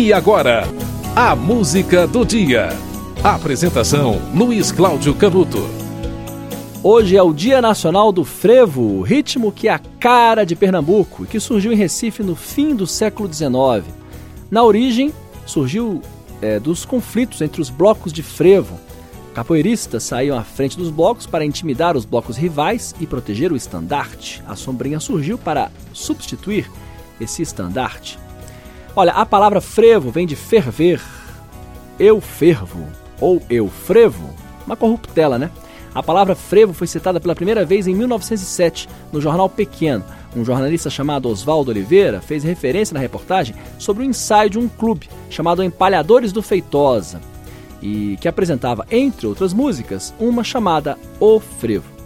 E agora, a música do dia. Apresentação: Luiz Cláudio Canuto. Hoje é o Dia Nacional do Frevo, ritmo que é a cara de Pernambuco e que surgiu em Recife no fim do século XIX. Na origem, surgiu é, dos conflitos entre os blocos de frevo. Capoeiristas saíam à frente dos blocos para intimidar os blocos rivais e proteger o estandarte. A sombrinha surgiu para substituir esse estandarte. Olha, a palavra frevo vem de ferver, eu fervo ou eu frevo, uma corruptela, né? A palavra frevo foi citada pela primeira vez em 1907 no jornal Pequeno. Um jornalista chamado Oswaldo Oliveira fez referência na reportagem sobre o ensaio de um clube chamado Empalhadores do Feitosa e que apresentava, entre outras músicas, uma chamada O Frevo.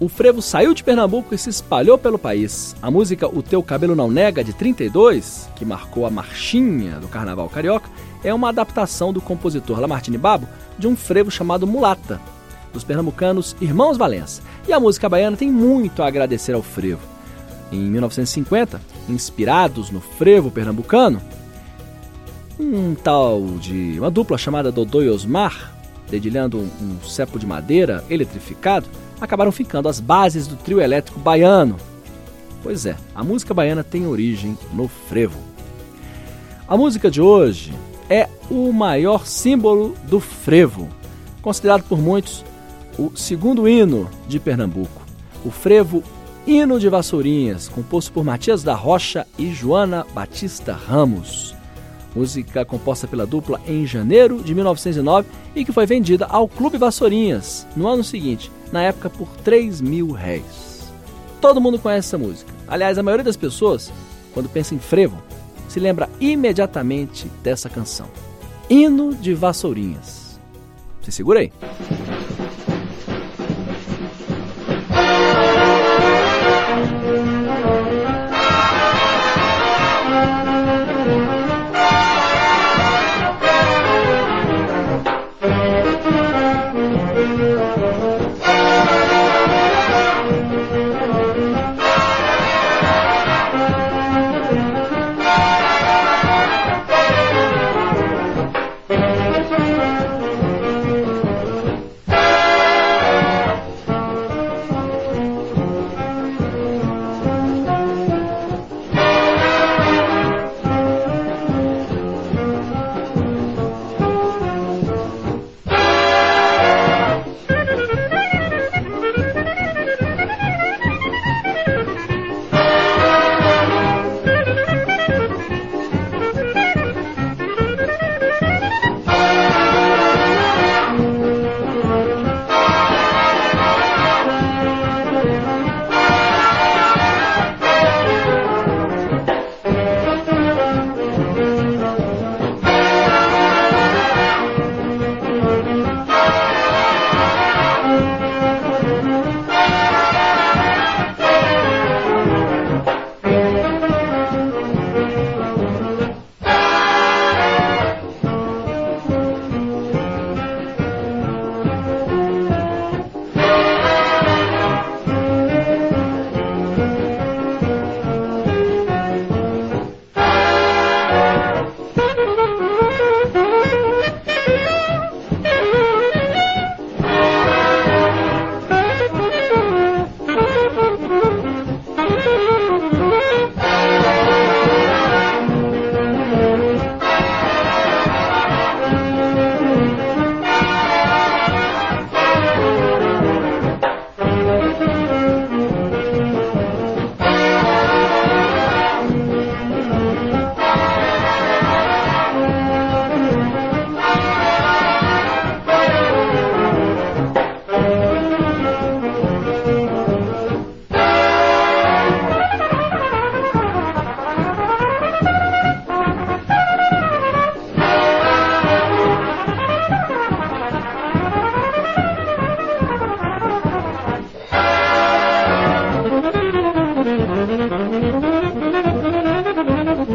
O frevo saiu de Pernambuco e se espalhou pelo país. A música O Teu Cabelo Não Nega, de 32, que marcou a marchinha do carnaval carioca, é uma adaptação do compositor Lamartine Babo de um frevo chamado Mulata, dos pernambucanos Irmãos Valença. E a música baiana tem muito a agradecer ao frevo. Em 1950, inspirados no frevo pernambucano, um tal de uma dupla chamada Dodô e Osmar, dedilhando um, cepo de madeira eletrificado, acabaram ficando as bases do trio elétrico baiano. Pois é, a música baiana tem origem no frevo. A música de hoje é o maior símbolo do frevo, considerado por muitos o segundo hino de Pernambuco. O frevo Hino de Vassourinhas, composto por Matias da Rocha e Joana Batista Ramos. Música composta pela dupla em janeiro de 1909 e que foi vendida ao Clube Vassourinhas no ano seguinte, na época por 3 mil réis. Todo mundo conhece essa música. Aliás, a maioria das pessoas, quando pensa em frevo, se lembra imediatamente dessa canção. Hino de Vassourinhas. Se segura aí.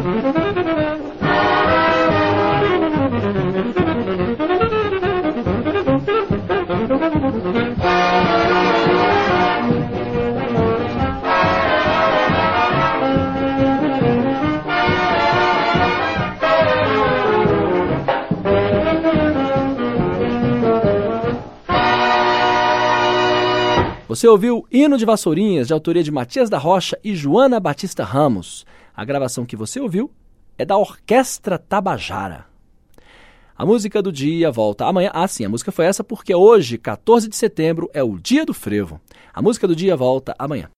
Mm-hmm. Você ouviu Hino de Vassourinhas, de autoria de Matias da Rocha e Joana Batista Ramos. A gravação que você ouviu é da Orquestra Tabajara. A música do dia volta amanhã. Ah, sim, a música foi essa porque hoje, 14 de setembro, é o dia do frevo. A música do dia volta amanhã.